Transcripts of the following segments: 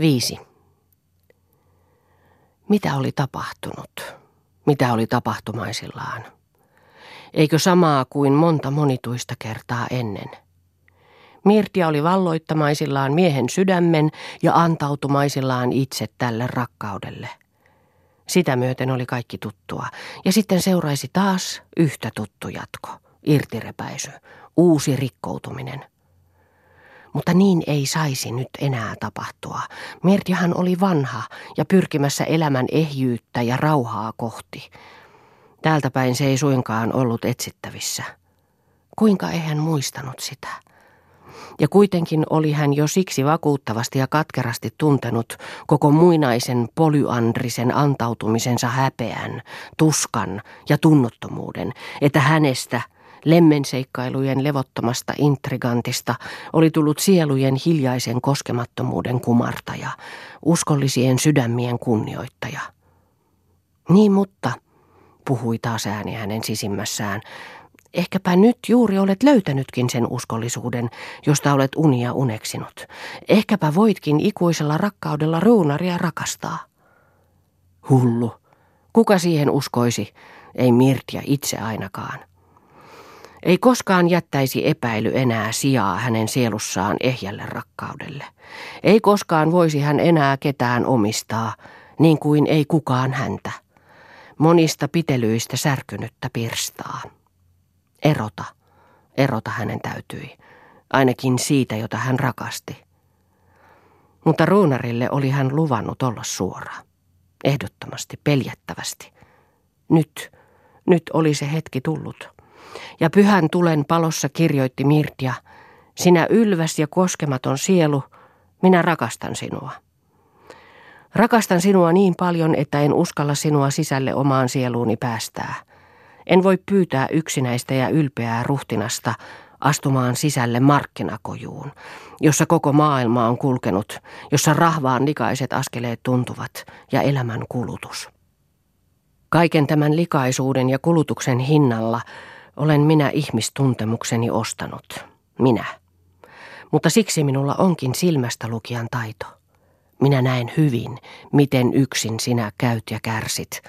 Viisi. Mitä oli tapahtunut? Mitä oli tapahtumaisillaan? Eikö samaa kuin monta monituista kertaa ennen? Mirtia oli valloittamaisillaan miehen sydämen ja antautumaisillaan itse tälle rakkaudelle. Sitä myöten oli kaikki tuttua, ja sitten seuraisi taas yhtä tuttu jatko, irtirepäisy, uusi rikkoutuminen. Mutta niin ei saisi nyt enää tapahtua. Mirtiahan oli vanha ja pyrkimässä elämän ehjyyttä ja rauhaa kohti. Täältä päin se ei suinkaan ollut etsittävissä. Kuinka ei hän muistanut sitä? Ja kuitenkin oli hän jo siksi vakuuttavasti ja katkerasti tuntenut koko muinaisen polyandrisen antautumisensa häpeän, tuskan ja tunnottomuuden, että hänestä, lemmenseikkailujen levottomasta intrigantista, oli tullut sielujen hiljaisen koskemattomuuden kumartaja, uskollisien sydämien kunnioittaja. Niin mutta, puhui taas ääni hänen sisimmässään, Ehkäpä nyt juuri olet löytänytkin sen uskollisuuden, josta olet unia uneksinut. Ehkäpä voitkin ikuisella rakkaudella ruunaria rakastaa. Hullu. Kuka siihen uskoisi? Ei Mirtia itse ainakaan. Ei koskaan jättäisi epäily enää sijaa hänen sielussaan ehjälle rakkaudelle. Ei koskaan voisi hän enää ketään omistaa, niin kuin ei kukaan häntä. Monista pitelyistä särkynyttä pirstaa. Erota. Erota hänen täytyi. Ainakin siitä, jota hän rakasti. Mutta ruunarille oli hän luvannut olla suora. Ehdottomasti, peljättävästi. Nyt, nyt oli se hetki tullut. Ja pyhän tulen palossa kirjoitti Mirtia, sinä ylväs ja koskematon sielu, minä rakastan sinua. Rakastan sinua niin paljon, että en uskalla sinua sisälle omaan sieluuni päästää – en voi pyytää yksinäistä ja ylpeää ruhtinasta astumaan sisälle markkinakojuun, jossa koko maailma on kulkenut, jossa rahvaan likaiset askeleet tuntuvat ja elämän kulutus. Kaiken tämän likaisuuden ja kulutuksen hinnalla olen minä ihmistuntemukseni ostanut. Minä. Mutta siksi minulla onkin silmästä lukijan taito. Minä näen hyvin, miten yksin sinä käyt ja kärsit,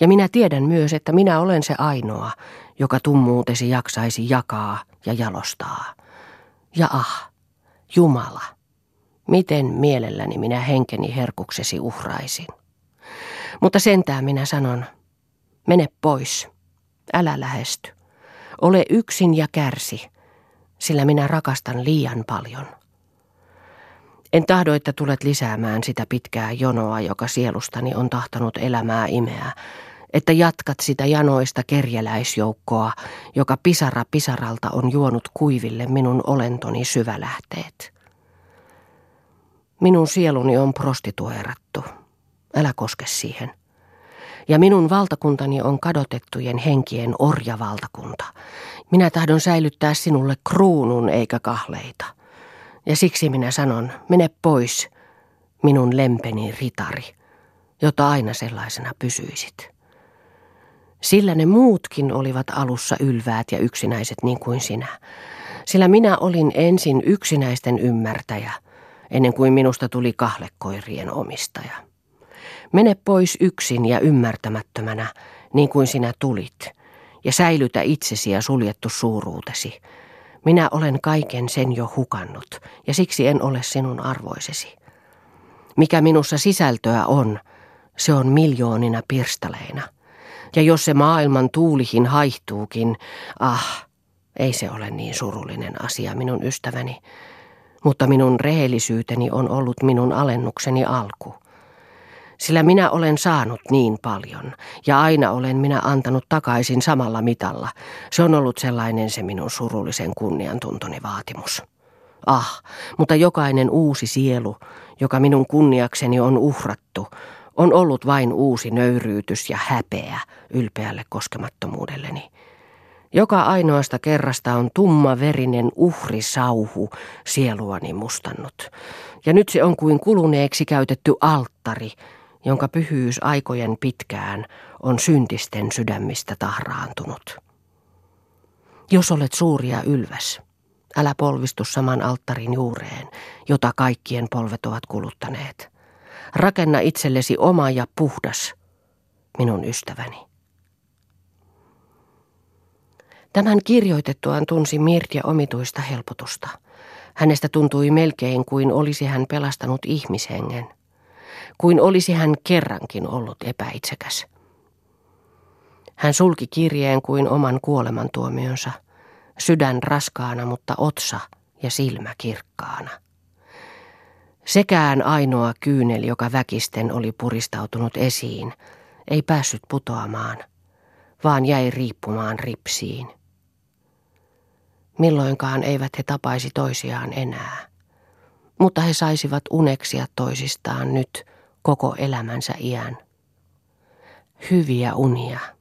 ja minä tiedän myös, että minä olen se ainoa, joka tummuutesi jaksaisi jakaa ja jalostaa. Ja ah, Jumala, miten mielelläni minä henkeni herkuksesi uhraisin. Mutta sentään minä sanon, mene pois, älä lähesty. Ole yksin ja kärsi, sillä minä rakastan liian paljon. En tahdo, että tulet lisäämään sitä pitkää jonoa, joka sielustani on tahtonut elämää imeä, että jatkat sitä janoista kerjäläisjoukkoa, joka pisara pisaralta on juonut kuiville minun olentoni syvälähteet. Minun sieluni on prostituerattu. Älä koske siihen. Ja minun valtakuntani on kadotettujen henkien orjavaltakunta. Minä tahdon säilyttää sinulle kruunun eikä kahleita. Ja siksi minä sanon, mene pois, minun lempeni ritari, jota aina sellaisena pysyisit. Sillä ne muutkin olivat alussa ylväät ja yksinäiset niin kuin sinä. Sillä minä olin ensin yksinäisten ymmärtäjä, ennen kuin minusta tuli kahlekoirien omistaja. Mene pois yksin ja ymmärtämättömänä, niin kuin sinä tulit, ja säilytä itsesi ja suljettu suuruutesi. Minä olen kaiken sen jo hukannut, ja siksi en ole sinun arvoisesi. Mikä minussa sisältöä on, se on miljoonina pirstaleina – ja jos se maailman tuulihin haihtuukin, ah, ei se ole niin surullinen asia, minun ystäväni. Mutta minun rehellisyyteni on ollut minun alennukseni alku. Sillä minä olen saanut niin paljon, ja aina olen minä antanut takaisin samalla mitalla. Se on ollut sellainen se minun surullisen kunniantuntoni vaatimus. Ah, mutta jokainen uusi sielu, joka minun kunniakseni on uhrattu, on ollut vain uusi nöyryytys ja häpeä ylpeälle koskemattomuudelleni. Joka ainoasta kerrasta on tumma verinen uhrisauhu sieluani mustannut. Ja nyt se on kuin kuluneeksi käytetty alttari, jonka pyhyys aikojen pitkään on syntisten sydämistä tahraantunut. Jos olet suuria ylväs, älä polvistu saman alttarin juureen, jota kaikkien polvet ovat kuluttaneet. Rakenna itsellesi oma ja puhdas, minun ystäväni. Tämän kirjoitettuaan tunsi Mirtia omituista helpotusta. Hänestä tuntui melkein kuin olisi hän pelastanut ihmishengen. Kuin olisi hän kerrankin ollut epäitsekäs. Hän sulki kirjeen kuin oman kuolemantuomionsa, sydän raskaana, mutta otsa ja silmä kirkkaana. Sekään ainoa kyynel, joka väkisten oli puristautunut esiin, ei päässyt putoamaan, vaan jäi riippumaan ripsiin. Milloinkaan eivät he tapaisi toisiaan enää, mutta he saisivat uneksia toisistaan nyt koko elämänsä iän. Hyviä unia.